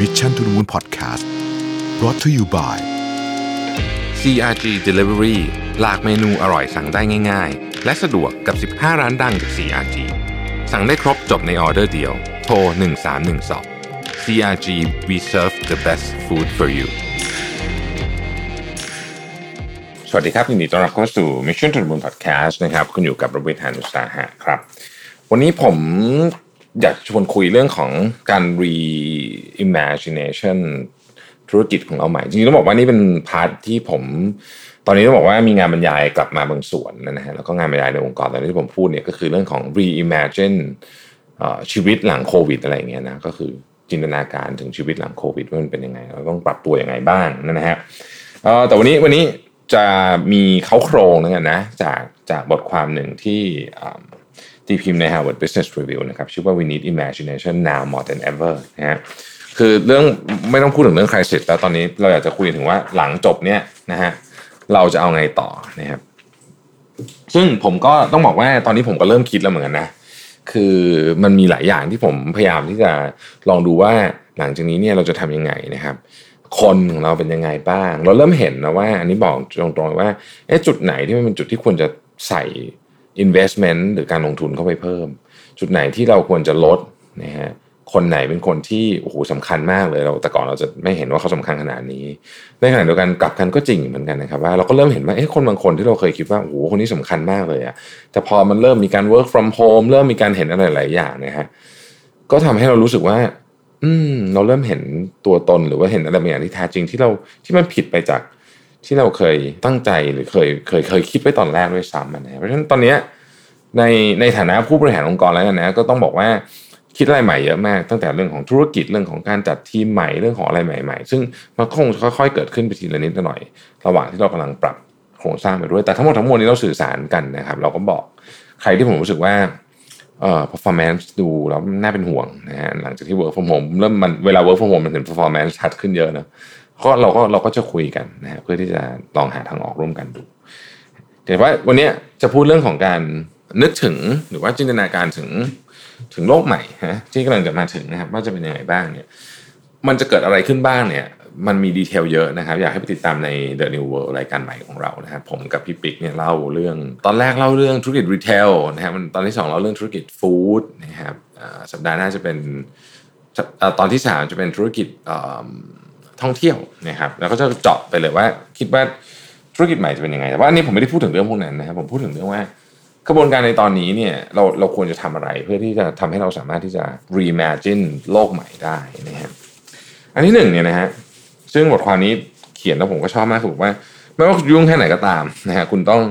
Mission to the Moon Podcast brought to you by CRG Delivery หลากเมนูอร่อยสั่งได้ง่าย ๆ และสะดวกกับ 15 ร้านดังจาก CRG สั่งได้ครบจบในออเดอร์เดียว โทร 1312 CRG we serve the best food for you สวัสดีครับยินดีต้อนรับเข้าสู่ Mission to the Moon Podcast นะครับ คุณอยู่กับระเบิดหานุสาหะครับ วันนี้ผม อยากชวนคุยเรื่องของการ reimagination ธุรกิจของเราใหม่ จริงๆต้องบอกว่านี่เป็นพาร์ทที่ผม ตอนนี้ต้องบอกว่ามีงานบรรยายกลับมาบางส่วนนะฮะแล้วก็งานบรรยายในองค์กรตอนนี้ที่ผมพูดเนี่ยก็คือเรื่องของ reimagine เอ่อชีวิตหลังโควิดอะไรอย่างเงี้ยนะก็คือจินตนาการถึงชีวิตหลังโควิดว่ามันเป็นยังไงเราต้องปรับตัวยังไงบ้างนะฮะแต่วันนี้วันนี้จะมีเขาโครงนะกันนะจากจากบทความหนึ่งที่ ตีพิมพ์ใน Harvard Business Review นะครับชื่อว่า we need imagination now more than ever นะฮะคือเรื่องไม่ต้องพูดถึงเรื่อง crisis แล้วตอนนี้เราอยากจะคุยถึงว่าหลังจบเนี่ยนะฮะเราจะเอาไงต่อนะครับซึ่งผมก็ต้องบอกว่าตอนนี้ผมก็เริ่มคิดแล้วเหมือนกันนะคือมันมีหลายอย่างที่ผมพยายามที่จะลองดูว่าหลังจากนี้เนี่ยเราจะทำยังไงนะครับ คนของเราเป็นยังไงบ้าง เราเริ่มเห็นนะว่า อันนี้บอกตรงๆว่าจุดไหนที่มันเป็นจุดที่ควรจะใส่ investment หรือการลงทุนเข้าไปเพิ่ม จุดไหนที่เราควรจะลดนะฮะคนไหนเป็นคนที่โอ้โหสำคัญมากเลยเราแต่ก่อนเราจะไม่เห็นว่าเขาสำคัญขนาดนี้ในขณะเดียวกันกลับกันก็จริงเหมือนกันนะครับว่าเราก็เริ่มเห็นว่าเอ๊ะคนบางคนที่เราเคยคิดว่าโอ้โหคนนี้สำคัญมากเลยอะแต่พอมันเริ่มมีการ work from home เริ่มมีการเห็นอะไรหลายอย่างนะฮะก็ทำให้เรารู้สึกว่า อืม เราเริ่มเห็นตัวตนหรือว่าเห็นอะไรบางอย่างที่แท้จริงที่เราที่มันผิดไปจาก ที่เราเคยตั้งใจหรือเคยเคยเคยคิดไว้ตอนแรกด้วยซ้ำนะเพราะฉะนั้นตอนนี้ในในฐานะผู้บริหารองค์กรแล้วกันนะก็ต้องบอกว่าคิดอะไรใหม่เยอะมากตั้งแต่เรื่องของธุรกิจเรื่องของการจัดทีมใหม่เรื่องของอะไรใหม่ ๆ ซึ่งมันคงค่อยๆเกิดขึ้นไปทีละนิดหน่อย ระหว่างที่เรากำลังปรับโครงสร้างไปด้วย แต่ทั้งหมดทั้งมวลนี้เราสื่อสารกันนะครับ เราก็บอกใครที่ผมรู้สึกว่าเอ่อ performance ดูแล้วน่าเป็นห่วงนะฮะหลังจากที่ work from home เริ่มมันเวลา work from home มันเห็น performance ชัดขึ้นเยอะนะ ก็เราก็เราก็จะคุยกันนะฮะเพื่อที่จะลองหาทางออกร่วมกันดูแต่ว่าวันนี้จะพูดเรื่องของการนึกถึงหรือว่าจินตนาการถึงถึงโลกใหม่ฮะที่กำลังจะมาถึงนะครับว่าจะเป็นยังไงบ้างเนี่ยมันจะเกิดอะไรขึ้นบ้างเนี่ยมันมีดีเทลเยอะนะครับ อยากให้ไปติดตามใน The New World รายการใหม่ของเรานะครับผมกับพี่ปิ๊กเนี่ยเล่าเรื่อง ตอนแรกเล่าเรื่องธุรกิจรีเทลนะครับตอนที่สองเล่าเรื่องธุรกิจฟู้ดนะครับสัปดาห์หน้าจะเป็นตอนที่สามจะเป็นธุรกิจ ท่องเที่ยวนะครับแล้วก็จะเจาะไปเลยว่า คิดว่าธุรกิจใหม่จะเป็นยังไงแต่ว่าอันนี้ผมไม่ได้พูดถึงเรื่องพวกนั้นนะครับผมพูดถึงเรื่องว่ากระบวนการในตอนนี้เนี่ยเราเราควรจะทำอะไรเพื่อที่จะทำให้เราสามารถที่จะ reimagine โลกใหม่ได้นะครับอันที่หนึ่งเนี่ยนะฮะซึ่งบทความนี้เขียนแล้วผมก็ชอบมากคือบอกว่า ไม่ว่ายุ่งแค่ไหนก็ตามนะฮะคุณต้อง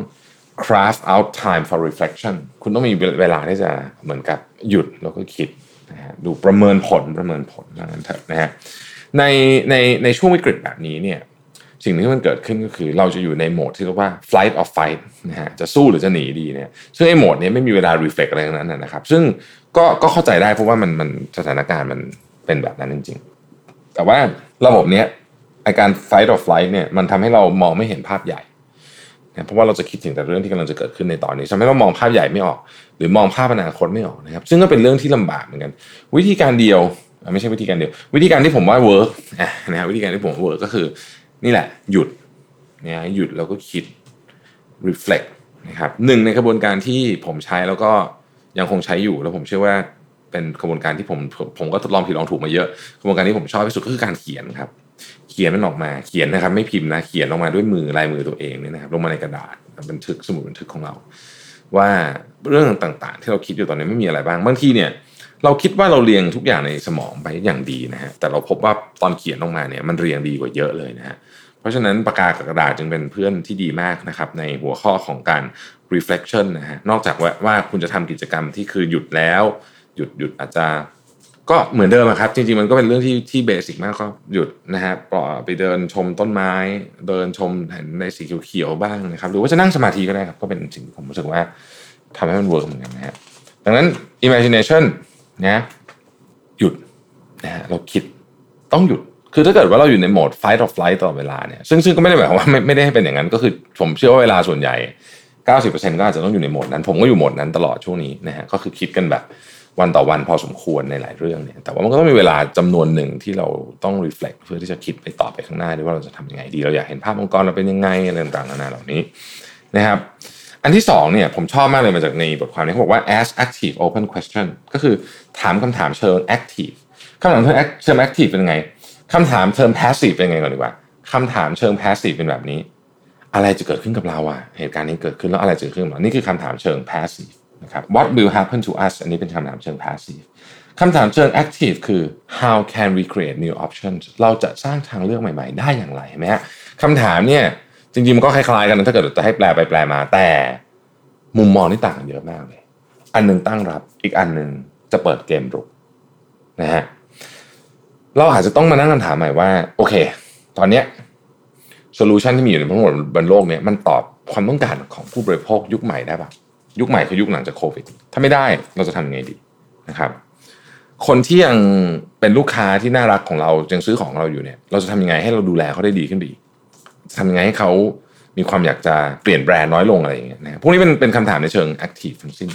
craft out time for reflection คุณต้องมีเวลาที่จะเหมือนกับหยุดแล้วก็คิดนะฮะดูประเมินผลประเมินผลอย่างนั้นเถอะนะฮะ ในในในช่วงวิกฤตแบบนี้เนี่ยสิ่งที่มันเกิดขึ้นก็คือเราจะอยู่ในโหมดที่เรียกว่า flight or fight นะฮะจะสู้หรือจะหนีดีเนี่ยซึ่งไอ้โหมดนี้ไม่มีเวลา reflect อะไรทั้งนั้นนะครับซึ่งก็ก็เข้าใจได้เพราะว่ามันมันสถานการณ์มันเป็นแบบนั้นจริง ๆ แต่ว่าระบบเนี้ยไอการ fight or flight เนี่ยมันทำให้เรามองไม่เห็นภาพใหญ่นะเพราะว่าเราจะคิดถึงแต่เรื่องที่กำลังจะเกิดขึ้นในตอนนี้ทำให้เรามองภาพใหญ่ไม่ออก หรือมองภาพอนาคตไม่ออกนะครับซึ่งก็เป็นเรื่องที่ลำบากเหมือนกัน วิธีการเดียว ไม่ใช่วิธีการเดียว วิธีการที่ผมว่า work นะฮะวิธีการที่ผม work ก็คือ นี่แหละ หยุดนี่ยหยุดแล้วก็คิด reflect นะครับหนึ่งในกระบวนการที่ผมใช้แล้วก็ยังคงใช้อยู่ แล้วผมเชื่อว่าเป็นกระบวนการที่ผมผมก็ทดลองผิดลองถูกมาเยอะกระบวนการที่ผมชอบที่สุดก็คือการเขียนครับ เขียนมันออกมาเขียนนะครับ ไม่พิมพ์นะเขียนออกมาด้วยมือลายมือตัวเองเนี่ยนะครับลงมาในกระดาษบันทึกสมุดบันทึกของเรา ว่าเรื่องต่างๆ ที่เราคิดอยู่ตอนนี้ไม่มีอะไรบ้างบางทีเนี่ย เราคิดว่าเราเรียงทุกอย่างในสมองไปอย่างดีนะฮะแต่เราพบว่าตอนเขียนลงมาเนี่ยมันเรียงดีกว่าเยอะเลยนะฮะเพราะฉะนั้นปากกากับกระดาษจึงเป็นเพื่อนที่ดีมากนะครับในหัวข้อของการ reflection นะฮะนอกจากว่าว่าคุณจะทำกิจกรรมที่คือหยุดแล้ว หยุดหยุดอาจจะก็เหมือนเดิมครับ จริงๆมันก็เป็นเรื่องที่ที่ basic มากก็หยุดนะฮะปล่อยไปเดินชมต้นไม้ เดินชมเห็นในสีเขียวๆบ้างนะครับ หรือว่าจะนั่งสมาธิก็ได้ครับ ก็เป็นสิ่งที่ผมรู้สึกว่าทำให้มัน work เหมือนกันนะฮะดังนั้น imagination นะหยุดนะฮะเราคิดต้องหยุดคือถ้าเกิดว่าเราอยู่ในโหมด fight or flight ตลอดเวลาเนี่ยซึ่งซึ่งก็ไม่ได้หมายความว่าไม่ไม่ได้ให้เป็นอย่างนั้นก็คือผมเชื่อว่าเวลาส่วนใหญ่ 90%ก็อาจจะต้องอยู่ในโหมดนั้น ผมก็อยู่โหมดนั้นตลอดช่วงนี้นะฮะก็คือคิดกันแบบวันต่อวันพอสมควรในหลายเรื่องเนี่ยแต่ว่ามันก็ต้องมีเวลาจำนวนหนึ่งที่เราต้อง reflect เพื่อที่จะคิดไปต่อไปข้างหน้าด้วยว่าเราจะทำยังไงดีเราอยากเห็นภาพองค์กรเราเป็นยังไงอะไรต่างๆนานาเหล่านี้นะครับ อันที่สองเนี่ยผมชอบมากเลยมาจากในบทความนี้เขาบอกว่า ask active open question ก็คือถามคำถามเชิง active คำถามเชิงเชิง active เป็นไงคำถามเชิง passive เป็นไงก่อนดีกว่าคำถามเชิง passive เป็นแบบนี้ อะไรจะเกิดขึ้นกับเราอะเหตุการณ์นี้เกิดขึ้นแล้วอะไรจะเกิดขึ้นกับเรานี่คือคำถามเชิง passive นะครับ what will happen to us อันนี้เป็นคำถามเชิง passive คำถามเชิง active คือ how can we create new options เราจะสร้างทางเลือกใหม่ ๆ ได้อย่างไรไหมฮะคำถามเนี่ย จริงๆมันก็คล้ายๆกันนะถ้าเกิดจะให้แปลไปแปลมา แต่มุมมองนี่ต่างกันเยอะมากเลย อันหนึ่งตั้งรับอีกอันหนึ่งจะเปิดเกมรุกนะฮะเราอาจจะต้องมานั่งคำถามใหม่ว่า โอเค ตอนเนี้ย solution ที่มีอยู่ในทั้งหมดบนโลกเนี่ยมันตอบความต้องการของผู้บริโภคยุคใหม่ได้ปะยุคใหม่คือยุคหลังจากโควิด ถ้าไม่ได้เราจะทำยังไงดีนะครับ คนที่ยังเป็นลูกค้าที่น่ารักของเรายังซื้อของเราอยู่เนี่ย เราจะทำยังไงให้เราดูแลเขาได้ดีขึ้นดี ทำยังไงให้เขามีความอยากจะเปลี่ยนแบรนด์น้อยลงอะไรอย่างเงี้ยนะพวกนี้เป็นเป็นคำถามในเชิง active ทั้งสิ้น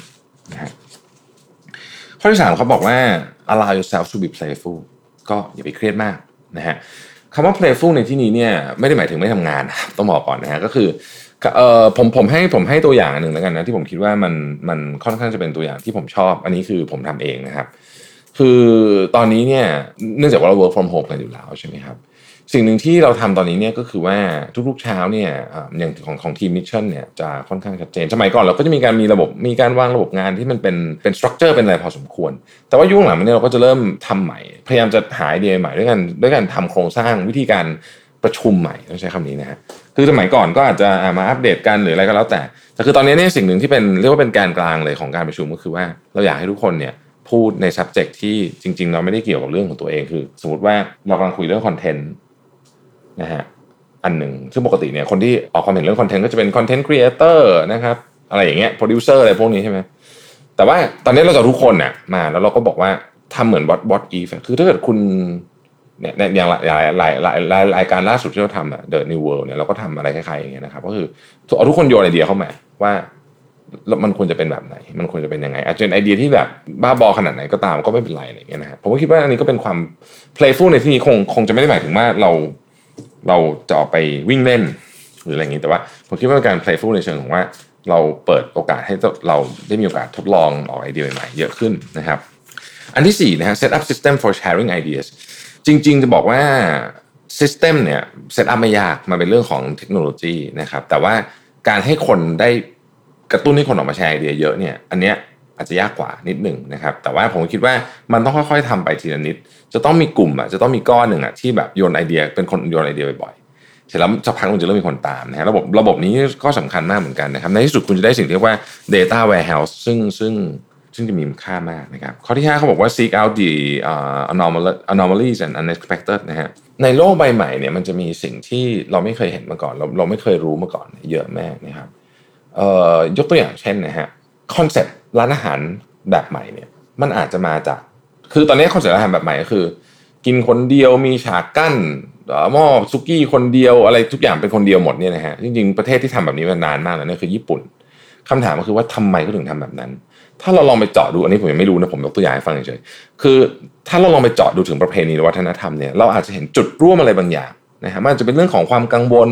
นะฮะข้อที่สามเขาบอกว่า allow yourself to be playful ก็อย่าไปเครียดมากนะฮะคำว่า playful ในที่นี้เนี่ยไม่ได้หมายถึงไม่ทำงานต้องบอกก่อนนะฮะก็คือเอ่อผมผมให้ผมให้ตัวอย่างหนึ่งแล้วกันนะที่ผมคิดว่ามันมันค่อนข้างจะเป็นตัวอย่างที่ผมชอบ อันนี้คือผมทำเองนะครับ คือตอนนี้เนี่ยเนื่องจากว่าเรา work from home กันอยู่แล้วใช่ไหมครับ สิ่งหนึ่งที่เราทำตอนนี้เนี่ยก็คือว่าทุกๆเช้าเนี่ยอย่างของของทีม Mission เนี่ยจะค่อนข้างชัดเจนสมัยก่อนเราก็จะมีการมีระบบมีการวางระบบงานที่มันเป็นเป็น structure เป็นอะไรพอสมควร แต่ว่ายุคหลังนี้เราก็จะเริ่มทำใหม่ พยายามจะหาไอเดียใหม่ด้วยกันด้วยการทำโครงสร้างวิธีการประชุมใหม่ต้องใช้คำนี้นะฮะคือสมัยก่อนก็อาจจะมาอัปเดตกันหรืออะไรก็แล้วแต่ แต่คือตอนนี้เนี่ยสิ่งหนึ่งที่เป็นเรียกว่าเป็นแกนกลางเลยของการประชุมก็คือว่าเราอยากให้ทุกคนเนี่ยพูดใน subject ที่จริงๆ เราไม่ได้เกี่ยวกับเรื่องของตัวเองคือ สมมติว่าเรากำลังคุยเรื่อง content นะฮะอันหนึ่งซึ่งปกติเนี่ยคนที่ออกความเห็นเรื่อง content ก็จะเป็น content creator นะครับอะไรอย่างเงี้ยโปรดิวเซอร์อะไรพวกนี้ใช่ไหมแต่ว่าตอนนี้เราจะทุกคนเนี่ยมาแล้วเราก็บอกว่าทำเหมือน what what if คือถ้าเกิดคุณเนี่ยอย่างหลายหลายหลายหลายรายการล่าสุดที่เราทำอะ The New World เนี่ยเราก็ทำอะไรคล้ายๆอย่างเงี้ยนะครับก็คือเอาทุกคนโยนไอเดียเข้ามาว่ามันควรจะเป็นแบบไหน มันควรจะเป็นยังไง อาจจะเป็นไอเดียที่แบบบ้าบอขนาดไหนก็ตามก็ไม่เป็นไรอะไรเงี้ยนะครับผมก็คิดว่าอันนี้ก็เป็นความ playful ในที่นี้คงคงจะไม่ได้หมายถึงว่าเรา เราจะออกไปวิ่งเล่น หรืออะไรอย่างนี้แต่ว่าผมคิดว่าการ playful ในเชิงของว่า เราเปิดโอกาสให้เราได้มีโอกาสทดลองออกไอเดียใหม่ๆเยอะขึ้นนะครับ อันที่4นะฮะ set up system for sharing ideas จริง ๆ จะบอกว่า system เนี่ย set up ไม่ยากมาเป็นเรื่องของเทคโนโลยีนะครับแต่ว่าการให้คนได้กระตุ้นให้คนออกมาแชร์ไอเดียเยอะเนี่ยอันเนี้ย อาจจะยากกว่านิดหนึ่งนะครับ แต่ว่าผมคิดว่ามันต้องค่อยๆทำไปทีละนิด จะต้องมีกลุ่มอะจะต้องมีก้อนหนึ่งอะที่แบบโยนไอเดียเป็นคนโยนไอเดียบ่อยๆเสร็จแล้วสักพักมันจะเริ่มมีคนตามนะฮะระบบระบบนี้ก็สำคัญมากเหมือนกันนะครับ ในที่สุดคุณจะได้สิ่งที่เรียกว่า data warehouse ซึ่งซึ่งซึ่งจะมีค่ามากนะครับ ข้อที่ 5 เขาบอกว่า seek out the uh, anomalies and unexpected นะฮะในโลกใบใหม่เนี่ยมันจะมีสิ่งที่เราไม่เคยเห็นมาก่อน เราเราไม่เคยรู้มาก่อน เยอะมากนะครับยกตัวอย่างเช่นนะฮะ concept ร้านอาหารแบบใหม่เนี่ยมันอาจจะมาจาก คือตอนนี้ concept อาหารแบบใหม่ก็คือ กินคนเดียวมีฉากกั้นหม้อสุกี้คนเดียวอะไรทุกอย่างเป็นคนเดียวหมดเนี่ยนะฮะจริงๆประเทศที่ทำแบบนี้มานานมากแล้วเนี่ยคือญี่ปุ่นคำถามก็คือว่าทำไมเขาถึงทำแบบนั้น ถ้าเราลองไปเจาะดูอันนี้ผมยังไม่รู้นะผมยกตัวอย่างให้ฟังเฉยๆคือ ถ้าเราลองไปเจาะดูถึงประเพณีวัฒนธรรมเนี่ยเราอาจจะเห็นจุดร่วมอะไรบางอย่าง นะฮะมันอาจจะเป็นเรื่องของความกังวล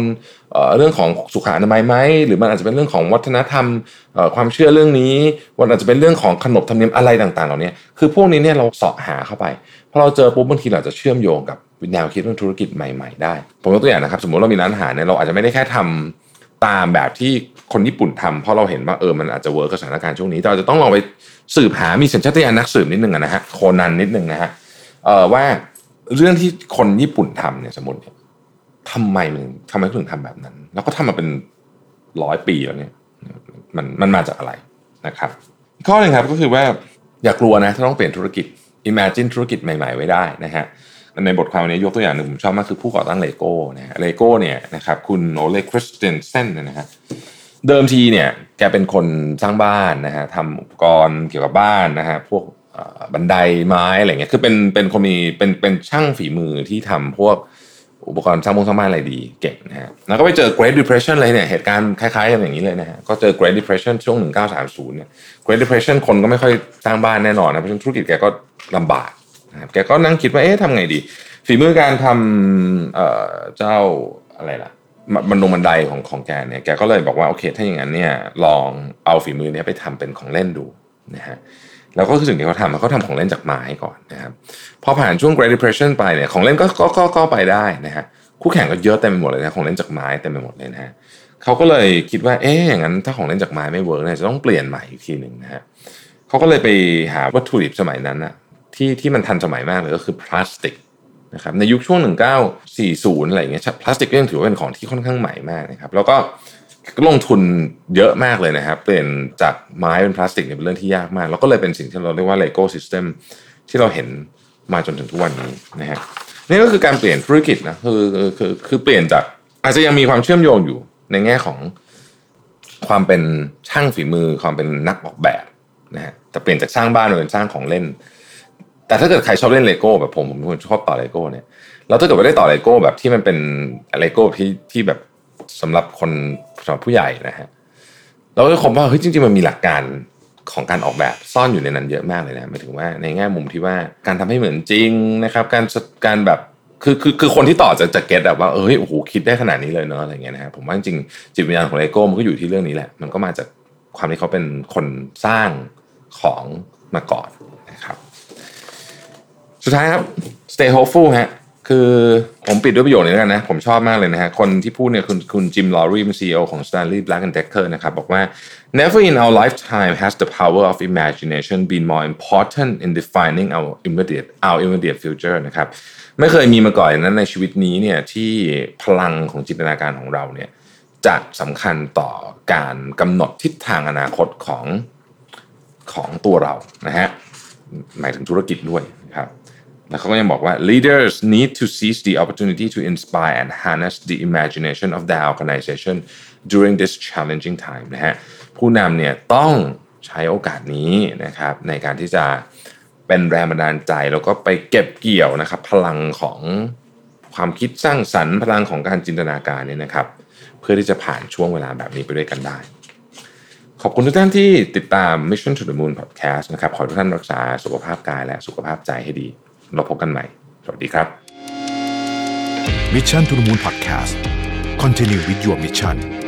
เรื่องของสุขอนามัยไหมหรือมันอาจจะเป็นเรื่องของวัฒนธรรมความเชื่อเรื่องนี้มันอาจจะเป็นเรื่องของขนบธรรมเนียมอะไรต่างๆเหล่านี้คือพวกนี้เนี่ยเราเสาะหาเข้าไปพอเราเจอปุ๊บบางทีเราจะเชื่อมโยงกับแนวคิดเรื่องธุรกิจใหม่ ๆ ได้ ผมยกตัวอย่างนะครับ สมมติเรามีร้านอาหารเนี่ยเราอาจจะไม่ได้แค่ทำตามแบบที่คนญี่ปุ่นทำเพราะเราเห็นว่าเออมันอาจจะเวิร์กับสถานการณ์ช่วงนี้เราจะต้องลองไปสืบหามีสัญชาตญาณนักสืบนิดนึงนะฮะโคนันนิดนึงนะฮะว่าเรื่องที่คนญี่ปุ่นทำเนี่ยสมมติ ทำไมมันทำไมถึงทำแบบนั้น แล้วก็ทำมาเป็นร้อยปีแล้วเนี่ยมันมันมาจากอะไรนะครับข้อหนึ่งครับก็คือว่าอย่ากลัวนะถ้าต้องเปลี่ยนธุรกิจ imagine ธุรกิจใหม่ ๆ ไว้ได้นะฮะในบทความนี้ยกตัวอย่างหนึ่งผมชอบมากคือผู้ก่อตั้งเลโก้นะฮะเลโก้เนี่ยนะครับคุณโอเลคริสเตนเซนนะฮะเดิมทีเนี่ยแกเป็นคนสร้างบ้านนะฮะทำอุปกรณ์เกี่ยวกับบ้านนะฮะพวกบันไดไม้อะไรเงี้ยคือเป็นเป็นคนมีเป็นเป็นช่างฝีมือที่ทำพวก อุปกรณ์สร้างมงสร้างบ้านอะไรดีเก่งนะฮะแล้วก็ไปเจอ Great Depression เลยเนี่ยเหตุการณ์คล้ายๆกันอย่างนี้เลยนะฮะก็เจอ Great Depression ช่วง 1930เนี่ย Great Depression คนก็ไม่ค่อยสร้างบ้านแน่นอนนะเพราะฉะนั้นธุรกิจแกก็ลำบากนะครับแกก็นั่งคิดว่าเอ๊ะทำไงดี ฝีมือการทำเอ่อเจ้าอะไรล่ะบันดงบันไดของของแกเนี่ยแกก็เลยบอกว่าโอเคถ้าอย่างนั้นเนี่ยลองเอาฝีมือเนี้ยไปทำเป็นของเล่นดูนะฮะ แล้วก็คือสิ่งที่เขาทำเขาทำของเล่นจากไม้ก่อนนะครับพอผ่านช่วง Great Depression ไปเนี่ยของเล่นก็ก็ก็ก็ไปได้นะฮะคู่แข่งก็เยอะเต็มไปหมดเลยนะของเล่นจากไม้เต็มไปหมดเลยนะฮะเขาก็เลยคิดว่าเอ๊ะอย่างนั้นถ้าของเล่นจากไม้ไม่ work เนี่ยจะต้องเปลี่ยนใหม่อีกทีหนึ่งนะฮะเขาก็เลยไปหาวัตถุดิบสมัยนั้นนะที่ที่มันทันสมัยมากเลยก็คือพลาสติกนะครับในยุคช่วง 1940 อะไรอย่างเงี้ยพลาสติกก็ยังถือว่าเป็นของที่ค่อนข้างใหม่มากนะครับแล้วก็ก็ ลงทุนเยอะมากเลยนะครับ เปลี่ยนจากไม้เป็นพลาสติกเนี่ยเป็นเรื่องที่ยากมาก แล้วก็เลยเป็นสิ่งที่เราเรียกว่า Lego System ที่เราเห็นมาจนถึงทุกวันนี้นะฮะนี่ก็คือการเปลี่ยนธุรกิจนะคือคือคือเปลี่ยนจากอาจจะยังมีความเชื่อมโยงอยู่ในแง่ของความเป็นช่างฝีมือความเป็นนักออกแบบนะฮะแต่เปลี่ยนจากสร้างบ้านมาเป็นสร้างของเล่น แต่ถ้าเกิดใครชอบเล่นเลโก้แบบผมผมเป็นคนชอบต่อเลโก้เนี่ยแล้วถ้าเกิดว่าได้ต่อเลโก้แบบที่มันเป็นเลโก้ที่ที่แบบ สำหรับคนสำหรับผู้ใหญ่นะฮะเราก็จะพบว่าเฮ้ยจริงๆมันมีหลักการของการออกแบบซ่อนอยู่ในนั้นเยอะมากเลยนะหมายถึงว่าในแง่มุมที่ว่าการทำให้เหมือนจริงนะครับ การการแบบคือคือคือคนที่ต่อจะจะเก็ตแบบว่าเอ้ยโอ้โหคิดได้ขนาดนี้เลยเนาะอะไรเงี้ยนะครับผมว่าจริงจิตวิญญาณของเลโก้มันก็อยู่ที่เรื่องนี้แหละ มันก็มาจากความที่เขาเป็นคนสร้างของมาก่อนนะครับ สุดท้ายครับ stay hopeful ฮะ คือผมปิดด้วยประโยคนี้แล้วกันนะ ผมชอบมากเลยนะฮะ คนที่พูดเนี่ยคุณคุณจิมลอรีเป็น CEO ของ Stanley Black and Decker นะครับ บอกว่า never in our lifetime has the power of imagination been more important in defining our immediate our immediate future นะครับ ไม่เคยมีมาก่อนนั้นในชีวิตนี้เนี่ยที่พลังของจินตนาการของเราเนี่ยจะสำคัญต่อการกำหนดทิศทางอนาคตของของตัวเรานะฮะหมายถึงธุรกิจด้วยนะครับ แล้วเขาก็ยังบอกว่า leaders need to seize the opportunity to inspire and harness the imagination of their organization during this challenging time นะฮะผู้นำเนี่ยต้องใช้โอกาสนี้นะครับในการที่จะเป็นแรงบันดาลใจ แล้วก็ไปเก็บเกี่ยวนะครับพลังของความคิดสร้างสรรค์พลังของการจินตนาการเนี่ยนะครับ เพื่อที่จะผ่านช่วงเวลาแบบนี้ไปด้วยกันได้ ขอบคุณทุกท่านที่ติดตาม Mission to the Moon Podcast นะครับ ขอทุกท่านรักษาสุขภาพกายและสุขภาพใจให้ดี เราพบกันใหม่ สวัสดีครับ Mission to the Moon Podcast Continue with your mission